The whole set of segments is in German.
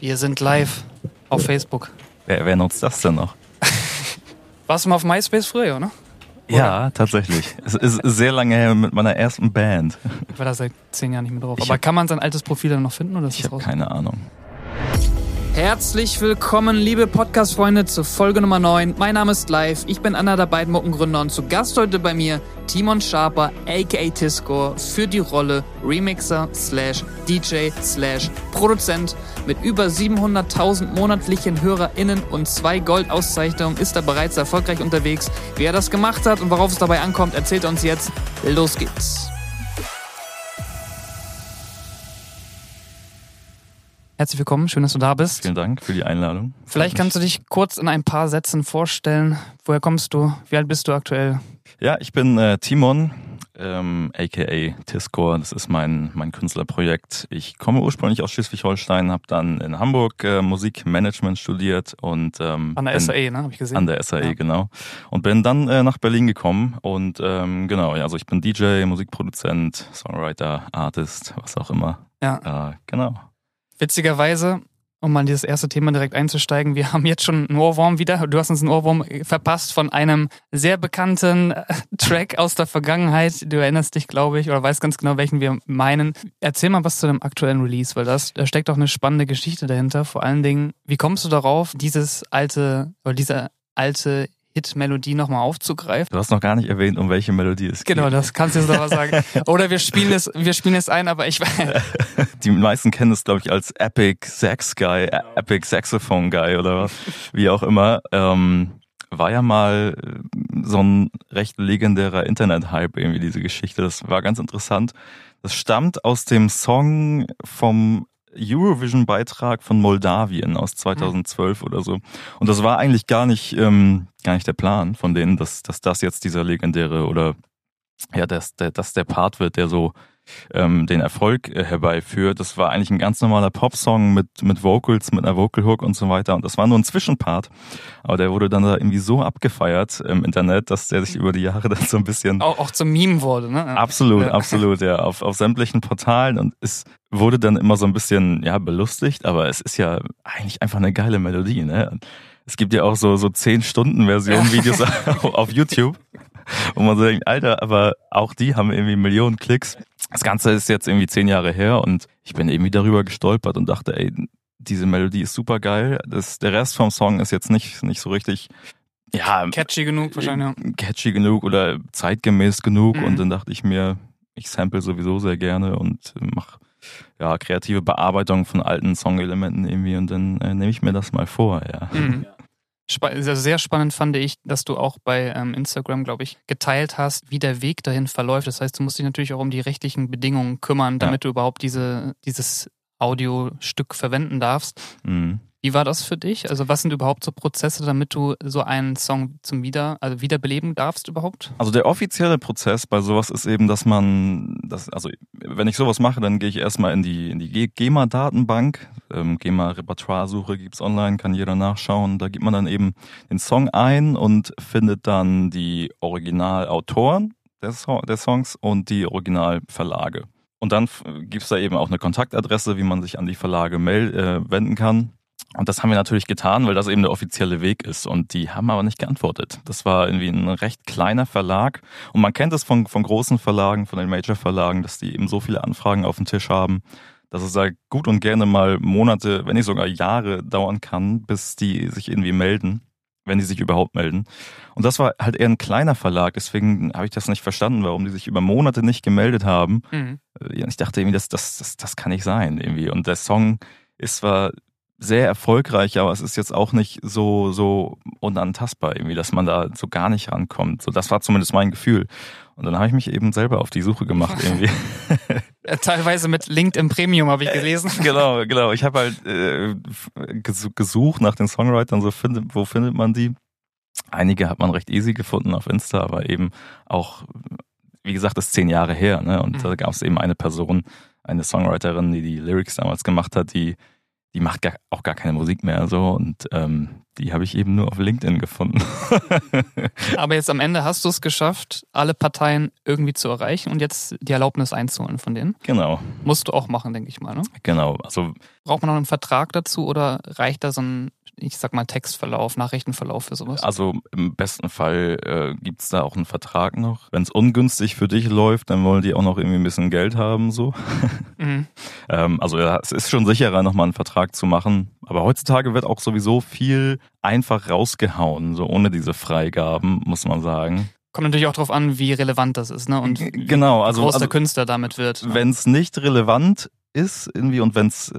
Wir sind live auf Facebook. Wer, wer nutzt das denn noch? Warst du mal auf MySpace früher, ne? Ja, tatsächlich. Es ist sehr lange her mit meiner ersten Band. Ich war da seit zehn Jahren nicht mehr drauf. Ich Aber kann man sein altes Profil dann noch finden oder ist Ich das habe raus? keine Ahnung. Herzlich willkommen, liebe Podcast-Freunde, zu Folge Nummer 9. Mein Name ist Live, ich bin einer der beiden Muckengründer und zu Gast heute bei mir Timon Sharper, aka Tisco, für die Rolle Remixer slash DJ slash Produzent. Mit über 700.000 monatlichen HörerInnen und zwei Goldauszeichnungen ist er bereits erfolgreich unterwegs. Wie er das gemacht hat und worauf es dabei ankommt, erzählt er uns jetzt. Los geht's. Herzlich willkommen, schön, dass du da bist. Vielen Dank für die Einladung. Vielleicht kannst du dich kurz in ein paar Sätzen vorstellen. Woher kommst du? Wie alt bist du aktuell? Ja, ich bin äh, Timon, ähm, aka Tiscore. Das ist mein, mein Künstlerprojekt. Ich komme ursprünglich aus Schleswig-Holstein, habe dann in Hamburg äh, Musikmanagement studiert und ähm, An der bin- SAE, ne? Hab ich gesehen. An der SAE, Ja. genau. Und bin dann äh, nach Berlin gekommen und ähm, genau, ja, also ich bin DJ, Musikproduzent, Songwriter, Artist, was auch immer. Ja. Äh, genau. Witzigerweise, um mal in dieses erste Thema direkt einzusteigen, wir haben jetzt schon einen Ohrwurm wieder. Du hast uns einen Ohrwurm verpasst von einem sehr bekannten äh, Track aus der Vergangenheit. Du erinnerst dich, glaube ich, oder weißt ganz genau, welchen wir meinen. Erzähl mal was zu dem aktuellen Release, weil das, da steckt auch eine spannende Geschichte dahinter. Vor allen Dingen, wie kommst du darauf, dieses alte, oder diese alte Hit-Melodie nochmal aufzugreifen? Du hast noch gar nicht erwähnt, um welche Melodie es Genau, geht. das kannst du jetzt noch mal sagen. Oder wir spielen es, wir spielen es ein, aber ich Die meisten kennen es, glaube ich, als Epic Sax Guy, äh, Epic Saxophone Guy oder wie auch immer. Ähm, war ja mal äh, so ein recht legendärer Internet-Hype irgendwie, diese Geschichte. Das war ganz interessant. Das stammt aus dem Song vom Eurovision-Beitrag von Moldawien aus 2012 oder so. Und das war eigentlich gar nicht, ähm, gar nicht der Plan von denen, dass, dass das jetzt dieser legendäre oder ja, dass der, dass der Part wird, der so ähm, den Erfolg äh, herbeiführt. Das war eigentlich ein ganz normaler Popsong mit, mit Vocals, mit einer Vocal Hook und so weiter. Und das war nur ein Zwischenpart. Aber der wurde dann da irgendwie so abgefeiert im Internet, dass der sich über die Jahre dann so ein bisschen auch, auch zum Meme wurde, ne? Absolut, Ja. absolut, ja. Auf, auf sämtlichen Portalen und es wurde dann immer so ein bisschen, ja, belustigt, aber es ist ja eigentlich einfach eine geile Melodie, ne? Es gibt ja auch so, so 10 Stunden Version Videos auf YouTube, wo man so denkt, Alter, aber auch die haben irgendwie Millionen Klicks. Das Ganze ist jetzt irgendwie zehn Jahre her und ich bin irgendwie darüber gestolpert und dachte, ey, diese Melodie ist super geil. Das, der Rest vom Song ist jetzt nicht, nicht so richtig, ja, Catchy genug wahrscheinlich. ja. catchy genug oder zeitgemäß genug Mhm. und dann dachte ich mir, ich sample sowieso sehr gerne und mache ja kreative Bearbeitung von alten Songelementen irgendwie und dann äh, nehme ich mir das mal vor, ja. Mhm. Also sehr spannend fand ich, dass du auch bei ähm, Instagram, glaube ich, geteilt hast, wie der Weg dahin verläuft. Das heißt, du musst dich natürlich auch um die rechtlichen Bedingungen kümmern, damit du überhaupt diese, dieses Audiostück verwenden darfst. Mhm. Wie war das für dich? Also was sind überhaupt so Prozesse, damit du so einen Song zum Wieder, also wiederbeleben darfst überhaupt? Also der offizielle Prozess bei sowas ist eben, dass man, das, also wenn ich sowas mache, dann gehe ich erstmal in die, in die GEMA-Datenbank. Ähm, GEMA-Repertoire-Suche gibt's online, kann jeder nachschauen. Da gibt man dann eben den Song ein und findet dann die Originalautoren der, so der Songs und die Originalverlage. Und dann f- gibt's da eben auch eine Kontaktadresse, wie man sich an die Verlage äh, wenden kann. Und das haben wir natürlich getan, weil das eben der offizielle Weg ist. Und die haben aber nicht geantwortet. Das war irgendwie ein recht kleiner Verlag. Und man kennt es von, von großen Verlagen, von den Major-Verlagen, dass die eben so viele Anfragen auf dem Tisch haben, dass es da gut und gerne mal Monate, wenn nicht sogar Jahre dauern kann, bis die sich irgendwie melden, wenn die sich überhaupt melden. Und das war halt eher ein kleiner Verlag, deswegen habe ich das nicht verstanden, warum die sich über Monate nicht gemeldet haben. Mhm. Ja, Ich dachte irgendwie, das, das, das, das kann nicht sein irgendwie. Und der Song ist zwar sehr erfolgreich, aber es ist jetzt auch nicht so, so unantastbar irgendwie, dass man da so gar nicht rankommt. So, das war zumindest mein Gefühl. Und dann habe ich mich eben selber auf die Suche gemacht irgendwie. Teilweise mit LinkedIn Premium habe ich gelesen. genau, genau. Ich habe halt äh, ges- gesucht nach den Songwritern, so findet, wo findet man die? Einige hat man recht easy gefunden auf Insta, aber eben auch, wie gesagt, das ist zehn Jahre her, ne? Und Mhm. da gab es eben eine Person, eine Songwriterin, die die Lyrics damals gemacht hat, die, die macht gar, auch gar keine Musik mehr so und ähm, die habe ich eben nur auf LinkedIn gefunden. Aber jetzt am Ende hast du es geschafft, alle Parteien irgendwie zu erreichen und jetzt die Erlaubnis einzuholen von denen. Genau. Musst du auch machen, denke ich mal. Ne? Genau. Also braucht man noch einen Vertrag dazu oder reicht da so ein ich sag mal, Textverlauf, Nachrichtenverlauf für sowas? Also im besten Fall äh, gibt es da auch einen Vertrag noch. Wenn es ungünstig für dich läuft, dann wollen die auch noch irgendwie ein bisschen Geld haben, so. Mhm. ähm, also ja, es ist schon sicherer, nochmal einen Vertrag zu machen. Aber heutzutage wird auch sowieso viel einfach rausgehauen, so ohne diese Freigaben, muss man sagen. Kommt natürlich auch darauf an, wie relevant das ist, ne? Und genau, also, wie groß also, der Künstler damit wird. Ne? Wenn es nicht relevant ist, irgendwie, und wenn es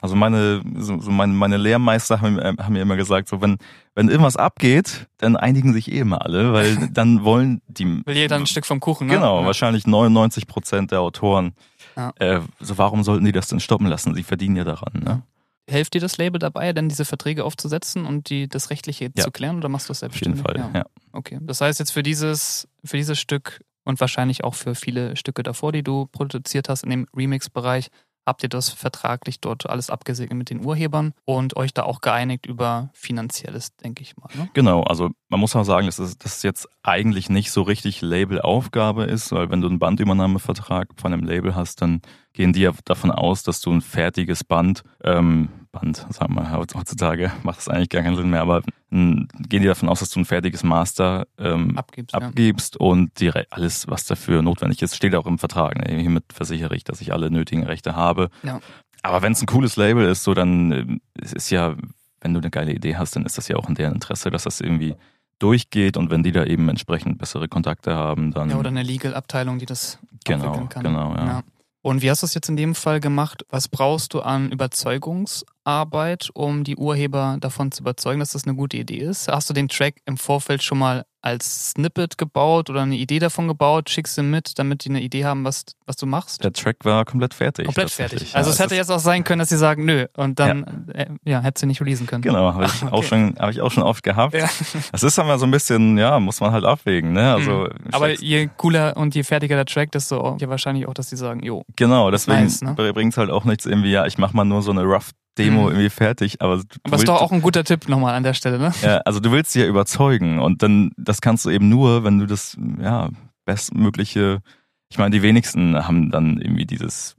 also meine, so, so meine, meine Lehrmeister haben, äh, haben mir immer gesagt, so wenn, wenn irgendwas abgeht, dann einigen sich eh immer alle, weil dann wollen die. Will jeder ein Stück vom Kuchen, ne? Genau, ja. wahrscheinlich 99 Prozent der Autoren. Ja. Äh, so warum sollten die das denn stoppen lassen? Sie verdienen ja daran, ne? Hilft dir das Label dabei, denn diese Verträge aufzusetzen und die das Rechtliche ja. zu klären oder machst du das selbst? Auf jeden Fall, ja. ja. Okay. Das heißt jetzt für dieses, für dieses Stück und wahrscheinlich auch für viele Stücke davor, die du produziert hast in dem Remix-Bereich, habt ihr das vertraglich dort alles abgesegnet mit den Urhebern und euch da auch geeinigt über finanzielles, denke ich mal. Ne? Genau, also man muss auch sagen, dass das jetzt eigentlich nicht so richtig Labelaufgabe ist, weil wenn du einen Bandübernahmevertrag von einem Label hast, dann gehen die ja davon aus, dass du ein fertiges Band, ähm, Band, sagen wir heutzutage, macht das eigentlich gar keinen Sinn mehr, aber gehen die davon aus, dass du ein fertiges Master ähm, abgibst, abgibst ja. und die, alles, was dafür notwendig ist, steht auch im Vertrag. Ne? Hiermit versichere ich, dass ich alle nötigen Rechte habe. Ja. Aber wenn es ein cooles Label ist, so dann äh, es ist ja, wenn du eine geile Idee hast, dann ist das ja auch in deren Interesse, dass das irgendwie durchgeht und wenn die da eben entsprechend bessere Kontakte haben, dann. Ja, oder eine Legal-Abteilung, die das genau, kann. Genau, ja. ja. Und wie hast du es jetzt in dem Fall gemacht? Was brauchst du an Überzeugungsarbeit, um die Urheber davon zu überzeugen, dass das eine gute Idee ist? Hast du den Track im Vorfeld schon mal als Snippet gebaut oder eine Idee davon gebaut, schickst du mit, damit die eine Idee haben, was, was du machst? Der Track war komplett fertig. Komplett fertig. Also ja, es hätte jetzt auch sein können, dass sie sagen, nö, und dann ja, äh, ja hätte sie nicht releasen können. Genau, habe ich okay. auch schon, habe ich auch schon oft gehabt. Ja. Das ist aber so ein bisschen, ja, muss man halt abwägen, ne? Also mhm. aber je cooler und je fertiger der Track, desto ja wahrscheinlich auch, dass sie sagen, jo. Genau, deswegen nice, ne? bringt es halt auch nichts irgendwie, ja, ich mach mal nur so eine rough Demo mhm. irgendwie fertig. Aber, aber ist doch auch ein guter Tipp nochmal an der Stelle, ne? Ja, also du willst sie ja überzeugen und dann, das kannst du eben nur, wenn du das, ja, bestmögliche, ich meine, die wenigsten haben dann irgendwie dieses,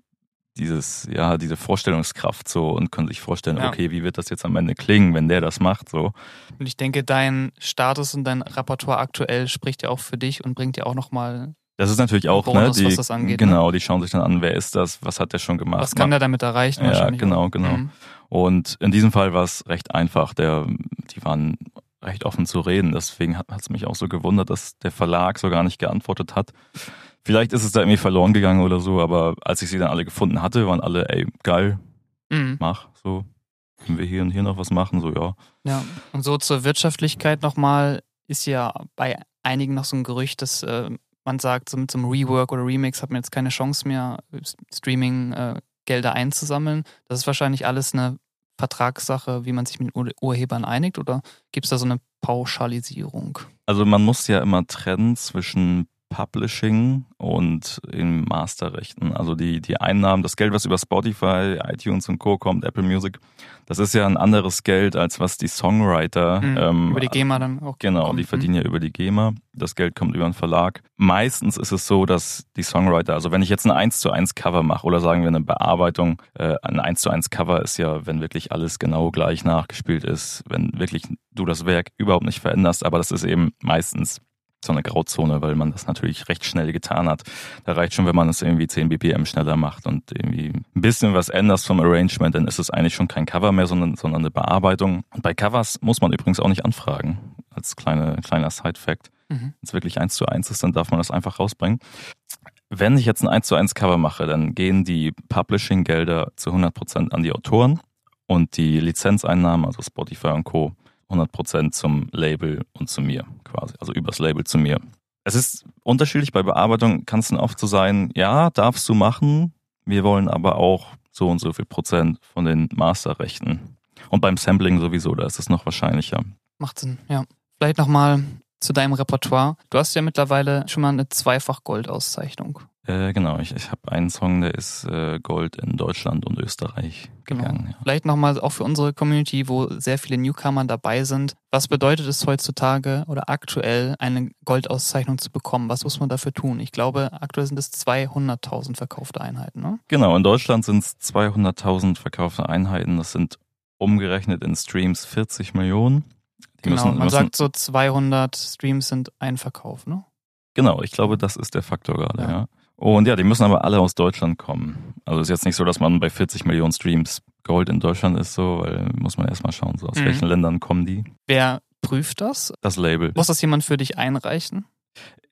dieses, ja, diese Vorstellungskraft so und können sich vorstellen, ja. okay, wie wird das jetzt am Ende klingen, wenn der das macht, so. Und ich denke, dein Status und dein Repertoire aktuell spricht ja auch für dich und bringt dir auch nochmal das ist natürlich auch, Bonus, ne? Die, was das angeht, genau, ne? die schauen sich dann an, wer ist das, was hat der schon gemacht. Was kann der damit erreichen? Ja, genau, genau. Mhm. Und in diesem Fall war es recht einfach. Der, die waren recht offen zu reden. Deswegen hat es mich auch so gewundert, dass der Verlag so gar nicht geantwortet hat. Vielleicht ist es da irgendwie verloren gegangen oder so, aber als ich sie dann alle gefunden hatte, waren alle, ey, geil, mhm. mach, so. Können wir hier und hier noch was machen, so, ja. Ja, und so zur Wirtschaftlichkeit nochmal, ist ja bei einigen noch so ein Gerücht, dass äh, man sagt, so einem Rework oder Remix hat man jetzt keine Chance mehr, Streaming-Gelder einzusammeln. Das ist wahrscheinlich alles eine Vertragssache, wie man sich mit den Urhebern einigt oder gibt es da so eine Pauschalisierung? Also man muss ja immer trennen zwischen Publishing und in Masterrechten. Also die, die Einnahmen, das Geld, was über Spotify, iTunes und Co. kommt, Apple Music, das ist ja ein anderes Geld, als was die Songwriter. Mhm, ähm, über die GEMA dann auch. Genau, kommt. die verdienen mhm. ja über die GEMA. Das Geld kommt über einen Verlag. Meistens ist es so, dass die Songwriter, also wenn ich jetzt ein 1 zu 1 Cover mache oder sagen wir eine Bearbeitung, äh, ein 1 zu 1 Cover ist ja, wenn wirklich alles genau gleich nachgespielt ist, wenn wirklich du das Werk überhaupt nicht veränderst, aber das ist eben meistens so eine Grauzone, weil man das natürlich recht schnell getan hat. Da reicht schon, wenn man es irgendwie 10 BPM schneller macht und irgendwie ein bisschen was änderst vom Arrangement, dann ist es eigentlich schon kein Cover mehr, sondern, sondern eine Bearbeitung. Und bei Covers muss man übrigens auch nicht anfragen, als kleine, kleiner Side-Fact. Mhm. Wenn es wirklich eins zu eins ist, dann darf man das einfach rausbringen. Wenn ich jetzt ein 1 zu 1 Cover mache, dann gehen die Publishing-Gelder zu 100% an die Autoren und die Lizenzeinnahmen, also Spotify und Co., 100% zum Label und zu mir quasi, also übers Label zu mir. Es ist unterschiedlich, bei Bearbeitung kann es dann oft so sein, ja, darfst du machen, wir wollen aber auch so und so viel Prozent von den Masterrechten. Und beim Sampling sowieso, da ist es noch wahrscheinlicher. Macht Sinn, ja. Vielleicht nochmal zu deinem Repertoire. Du hast ja mittlerweile schon mal eine Zweifach-Gold-Auszeichnung. Äh, genau, ich, ich habe einen Song, der ist äh, Gold in Deutschland und Österreich Genau. gegangen. Ja. Vielleicht nochmal auch für unsere Community, wo sehr viele Newcomer dabei sind. Was bedeutet es heutzutage oder aktuell, eine Goldauszeichnung zu bekommen? Was muss man dafür tun? Ich glaube, aktuell sind es 200.000 verkaufte Einheiten, ne? Genau, in Deutschland sind es 200.000 verkaufte Einheiten. Das sind umgerechnet in Streams 40 Millionen. Die Genau, müssen- man müssen- sagt so 200 Streams sind ein Verkauf, ne? Genau, ich glaube, das ist der Faktor gerade, Ja. ja. Und ja, die müssen aber alle aus Deutschland kommen. Also ist jetzt nicht so, dass man bei 40 Millionen Streams Gold in Deutschland ist, so, weil muss man erstmal schauen, so aus Mhm. welchen Ländern kommen die. Wer prüft das? Das Label. Muss das jemand für dich einreichen?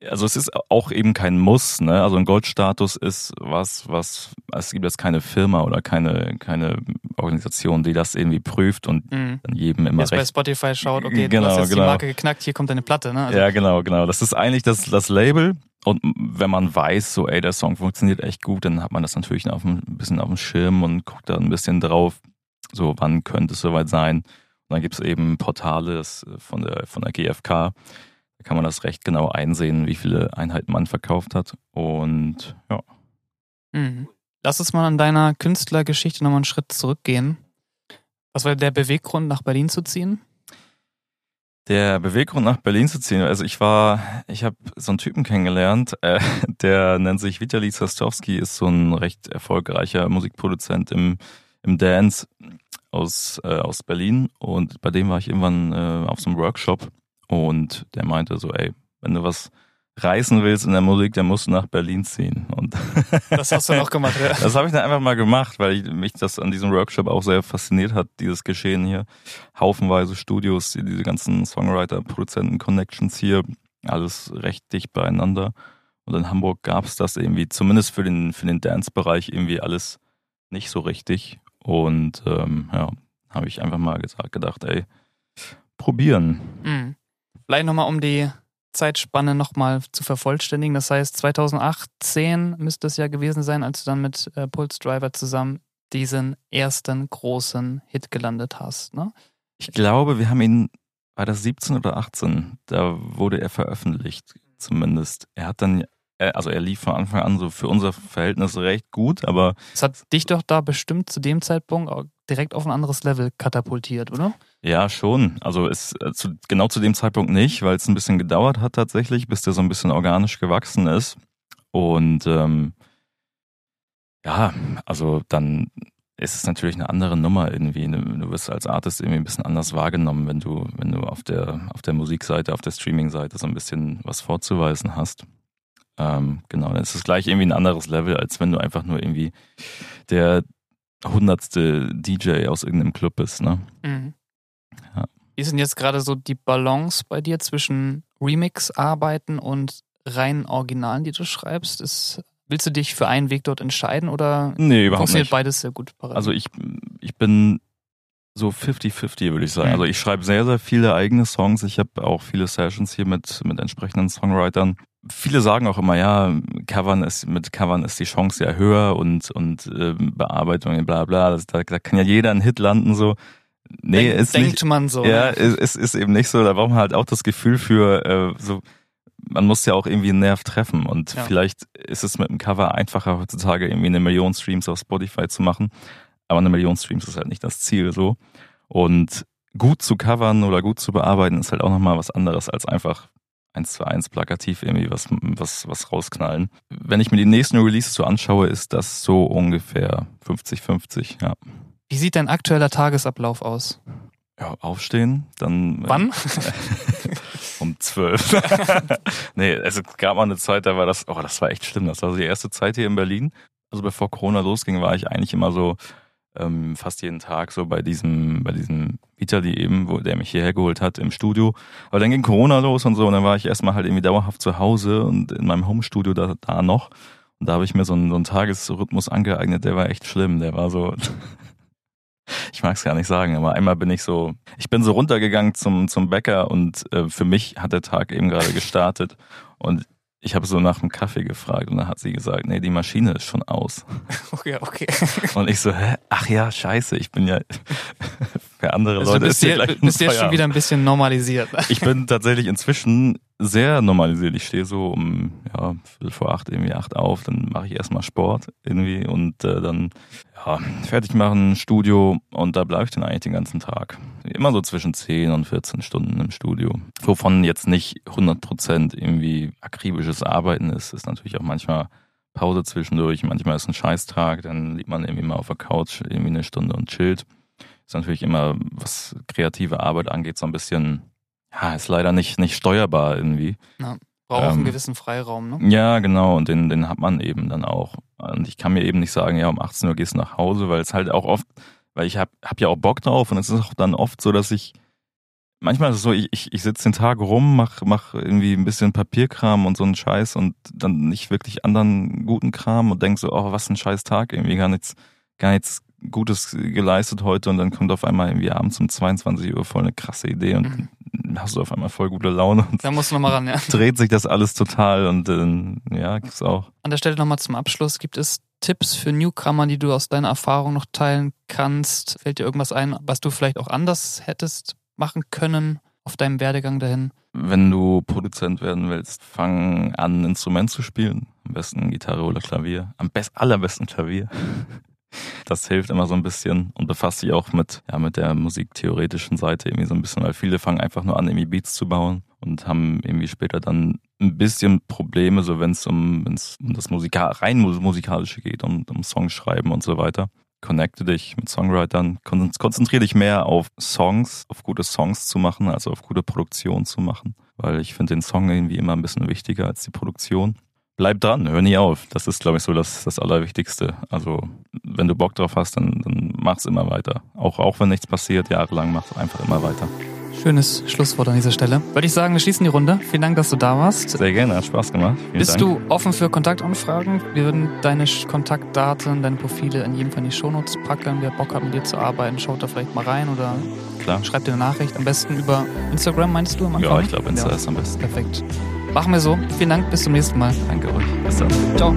Also es ist auch eben kein Muss, ne? Also ein Goldstatus ist was, was, es gibt jetzt keine Firma oder keine, keine Organisation, die das irgendwie prüft und Mhm. dann jedem immer Jetzt bei recht. Spotify schaut, okay, du Genau, hast jetzt genau. die Marke geknackt, hier kommt deine Platte, ne? Also, ja, genau, genau. Das ist eigentlich das, das Label. Und wenn man weiß, so, ey, der Song funktioniert echt gut, dann hat man das natürlich auf ein bisschen auf dem Schirm und guckt da ein bisschen drauf, so, wann könnte es soweit sein. Und dann gibt es eben Portale das, äh, von der, von der GfK. Da kann man das recht genau einsehen, wie viele Einheiten man verkauft hat. Und ja. Mhm. Lass uns mal an deiner Künstlergeschichte nochmal einen Schritt zurückgehen. Was war der Beweggrund, nach Berlin zu ziehen? Der Beweggrund nach Berlin zu ziehen, also ich war, ich habe so einen Typen kennengelernt, äh, der nennt sich Vitali Zastowski, ist so ein recht erfolgreicher Musikproduzent im, im Dance aus, äh, aus Berlin. Und bei dem war ich irgendwann äh, auf so einem Workshop und der meinte so, ey, wenn du was reißen willst in der Musik, dann musst du nach Berlin ziehen und Das hast du noch gemacht, ja. das habe ich dann einfach mal gemacht, weil ich, mich das an diesem Workshop auch sehr fasziniert hat, dieses Geschehen hier. Haufenweise Studios, die- diese ganzen Songwriter, Produzenten, Connections hier, alles recht dicht beieinander. Und in Hamburg gab es das irgendwie, zumindest für den, für den Dance-Bereich, irgendwie alles nicht so richtig. Und ähm, ja, habe ich einfach mal gesagt, gedacht, ey, probieren. Mhm. Vielleicht nochmal, um die Zeitspanne nochmal zu vervollständigen. Das heißt, 2018 müsste es ja gewesen sein, als du dann mit äh, Pulse Driver zusammen diesen ersten großen Hit gelandet hast. Ne? Ich glaube, wir haben ihn, war das 17 oder 18? Da wurde er veröffentlicht, zumindest. Er hat dann, er- also er lief von Anfang an so für unser Verhältnis recht gut, aber Das hat dich doch da bestimmt zu dem Zeitpunkt direkt auf ein anderes Level katapultiert, oder? ja, schon. Also es, äh, zu, genau zu dem Zeitpunkt nicht, weil es ein bisschen gedauert hat tatsächlich, bis der so ein bisschen organisch gewachsen ist. Und ähm, ja, also dann ist es natürlich eine andere Nummer irgendwie. Du wirst als Artist irgendwie ein bisschen anders wahrgenommen, wenn du, wenn du auf der, auf der Musikseite, auf der Streaming-Seite so ein bisschen was vorzuweisen hast. Ähm, genau, dann ist es gleich irgendwie ein anderes Level, als wenn du einfach nur irgendwie der hundertste DJ aus irgendeinem Club bist, ne? Mhm. Ja. Wie ist denn jetzt gerade so die Balance bei dir zwischen Remix-Arbeiten und reinen Originalen, die du schreibst? Ist, willst du dich für einen Weg dort entscheiden oder Nee, überhaupt funktioniert nicht. beides sehr gut parallel? Also ich, ich bin so 50-50, würde ich sagen. Mhm. Also ich schreibe sehr, sehr viele eigene Songs. Ich habe auch viele Sessions hier mit, mit entsprechenden Songwritern. Viele sagen auch immer, ja, Covern ist, mit Covern ist die Chance ja höher und, und ähm, Bearbeitung, bla bla. Das, da, da kann ja jeder einen Hit landen, so. Nee, Denk, ist denkt nicht. man so. Ja, ne? es ist, ist eben nicht so. Da braucht man halt auch das Gefühl für, äh, so, man muss ja auch irgendwie einen Nerv treffen. Und Ja. vielleicht ist es mit dem Cover einfacher heutzutage irgendwie eine Million Streams auf Spotify zu machen. Aber eine Million Streams ist halt nicht das Ziel so. Und gut zu covern oder gut zu bearbeiten ist halt auch nochmal was anderes als einfach eins zu eins plakativ irgendwie was, was, was rausknallen. Wenn ich mir die nächsten Releases so anschaue, ist das so ungefähr 50-50, ja. Wie sieht dein aktueller Tagesablauf aus? Ja, aufstehen, dann. äh, Wann? um zwölf. nee, es gab mal eine Zeit, da war das, oh, das war echt schlimm. Das war so die erste Zeit hier in Berlin. Also bevor Corona losging, war ich eigentlich immer so ähm, fast jeden Tag so bei diesem, bei diesem Vitali eben, wo der mich hierher geholt hat im Studio. Aber dann ging Corona los und so und dann war ich erstmal halt irgendwie dauerhaft zu Hause und in meinem Homestudio da, da noch. Und da habe ich mir so einen, so einen Tagesrhythmus angeeignet, der war echt schlimm. Der war so, ich mag es gar nicht sagen, aber einmal bin ich so, ich bin so runtergegangen zum, zum Bäcker und äh, für mich hat der Tag eben gerade gestartet und ich habe so nach dem Kaffee gefragt und dann hat sie gesagt, nee, die Maschine ist schon aus. okay, okay. Und ich so, hä? Ach ja, scheiße, ich bin ja für andere Also Leute du bist, ist hier bist dir schon wieder ein bisschen normalisiert. Ich bin tatsächlich inzwischen sehr normalisiert. Ich stehe so um ja, Viertel vor acht, irgendwie acht auf, dann mache ich erstmal Sport irgendwie und äh, dann ja, fertig machen, Studio und da bleibe ich dann eigentlich den ganzen Tag. Immer so zwischen 10 und 14 Stunden im Studio. Wovon jetzt nicht 100 Prozent irgendwie akribisches Arbeiten ist, ist natürlich auch manchmal Pause zwischendurch, manchmal ist ein Scheißtag, dann liegt man irgendwie mal auf der Couch irgendwie eine Stunde und chillt. Ist natürlich immer, was kreative Arbeit angeht, so ein bisschen ja, ist leider nicht, nicht steuerbar irgendwie. Ja, braucht ähm, einen gewissen Freiraum, ne? Ja, genau, und den, den hat man eben dann auch. Und ich kann mir eben nicht sagen, ja, um 18 Uhr gehst du nach Hause, weil es halt auch oft, weil ich hab, hab ja auch Bock drauf und es ist auch dann oft so, dass ich, manchmal ist es so, ich, ich, ich sitze den Tag rum, mach, mach irgendwie ein bisschen Papierkram und so einen Scheiß und dann nicht wirklich anderen guten Kram und denk so, oh, was ein scheiß Tag, irgendwie gar nichts, gar nichts Gutes geleistet heute und dann kommt auf einmal irgendwie abends um 22 Uhr voll eine krasse Idee und mhm hast du auf einmal voll gute Laune. Und da musst du nochmal ran, ja. Dreht sich das alles total und äh, ja, gibt's auch. An der Stelle nochmal zum Abschluss. Gibt es Tipps für Newcomer, die du aus deiner Erfahrung noch teilen kannst? Fällt dir irgendwas ein, was du vielleicht auch anders hättest machen können auf deinem Werdegang dahin? Wenn du Produzent werden willst, fang an, ein Instrument zu spielen. Am besten Gitarre oder Klavier. Am best, allerbesten Klavier. Das hilft immer so ein bisschen und befasst sich auch mit, ja, mit der musiktheoretischen Seite irgendwie so ein bisschen, weil viele fangen einfach nur an, irgendwie Beats zu bauen und haben irgendwie später dann ein bisschen Probleme, so wenn es um, um das Musika rein musikalische geht, um, um Songs schreiben und so weiter. Connecte dich mit Songwritern, konzentriere dich mehr auf Songs, auf gute Songs zu machen, also auf gute Produktion zu machen, weil ich finde den Song irgendwie immer ein bisschen wichtiger als die Produktion bleib dran, hör nie auf. Das ist, glaube ich, so das, das Allerwichtigste. Also, wenn du Bock drauf hast, dann, dann mach's immer weiter. Auch, auch wenn nichts passiert, jahrelang mach's einfach immer weiter. Schönes Schlusswort an dieser Stelle. Würde ich sagen, wir schließen die Runde. Vielen Dank, dass du da warst. Sehr gerne, hat Spaß gemacht. Vielen Bist Dank. du offen für Kontaktanfragen? Wir würden deine Kontaktdaten, deine Profile in jedem Fall in die Shownotes packen. Wer Bock hat, mit dir zu arbeiten, schaut da vielleicht mal rein oder Klar. schreibt dir eine Nachricht. Am besten über Instagram, meinst du? Am Anfang? Ja, ich glaube, Insta ja. ist am besten. Perfekt. Machen wir so. Vielen Dank, bis zum nächsten Mal. Danke euch. Bis dann. Ciao.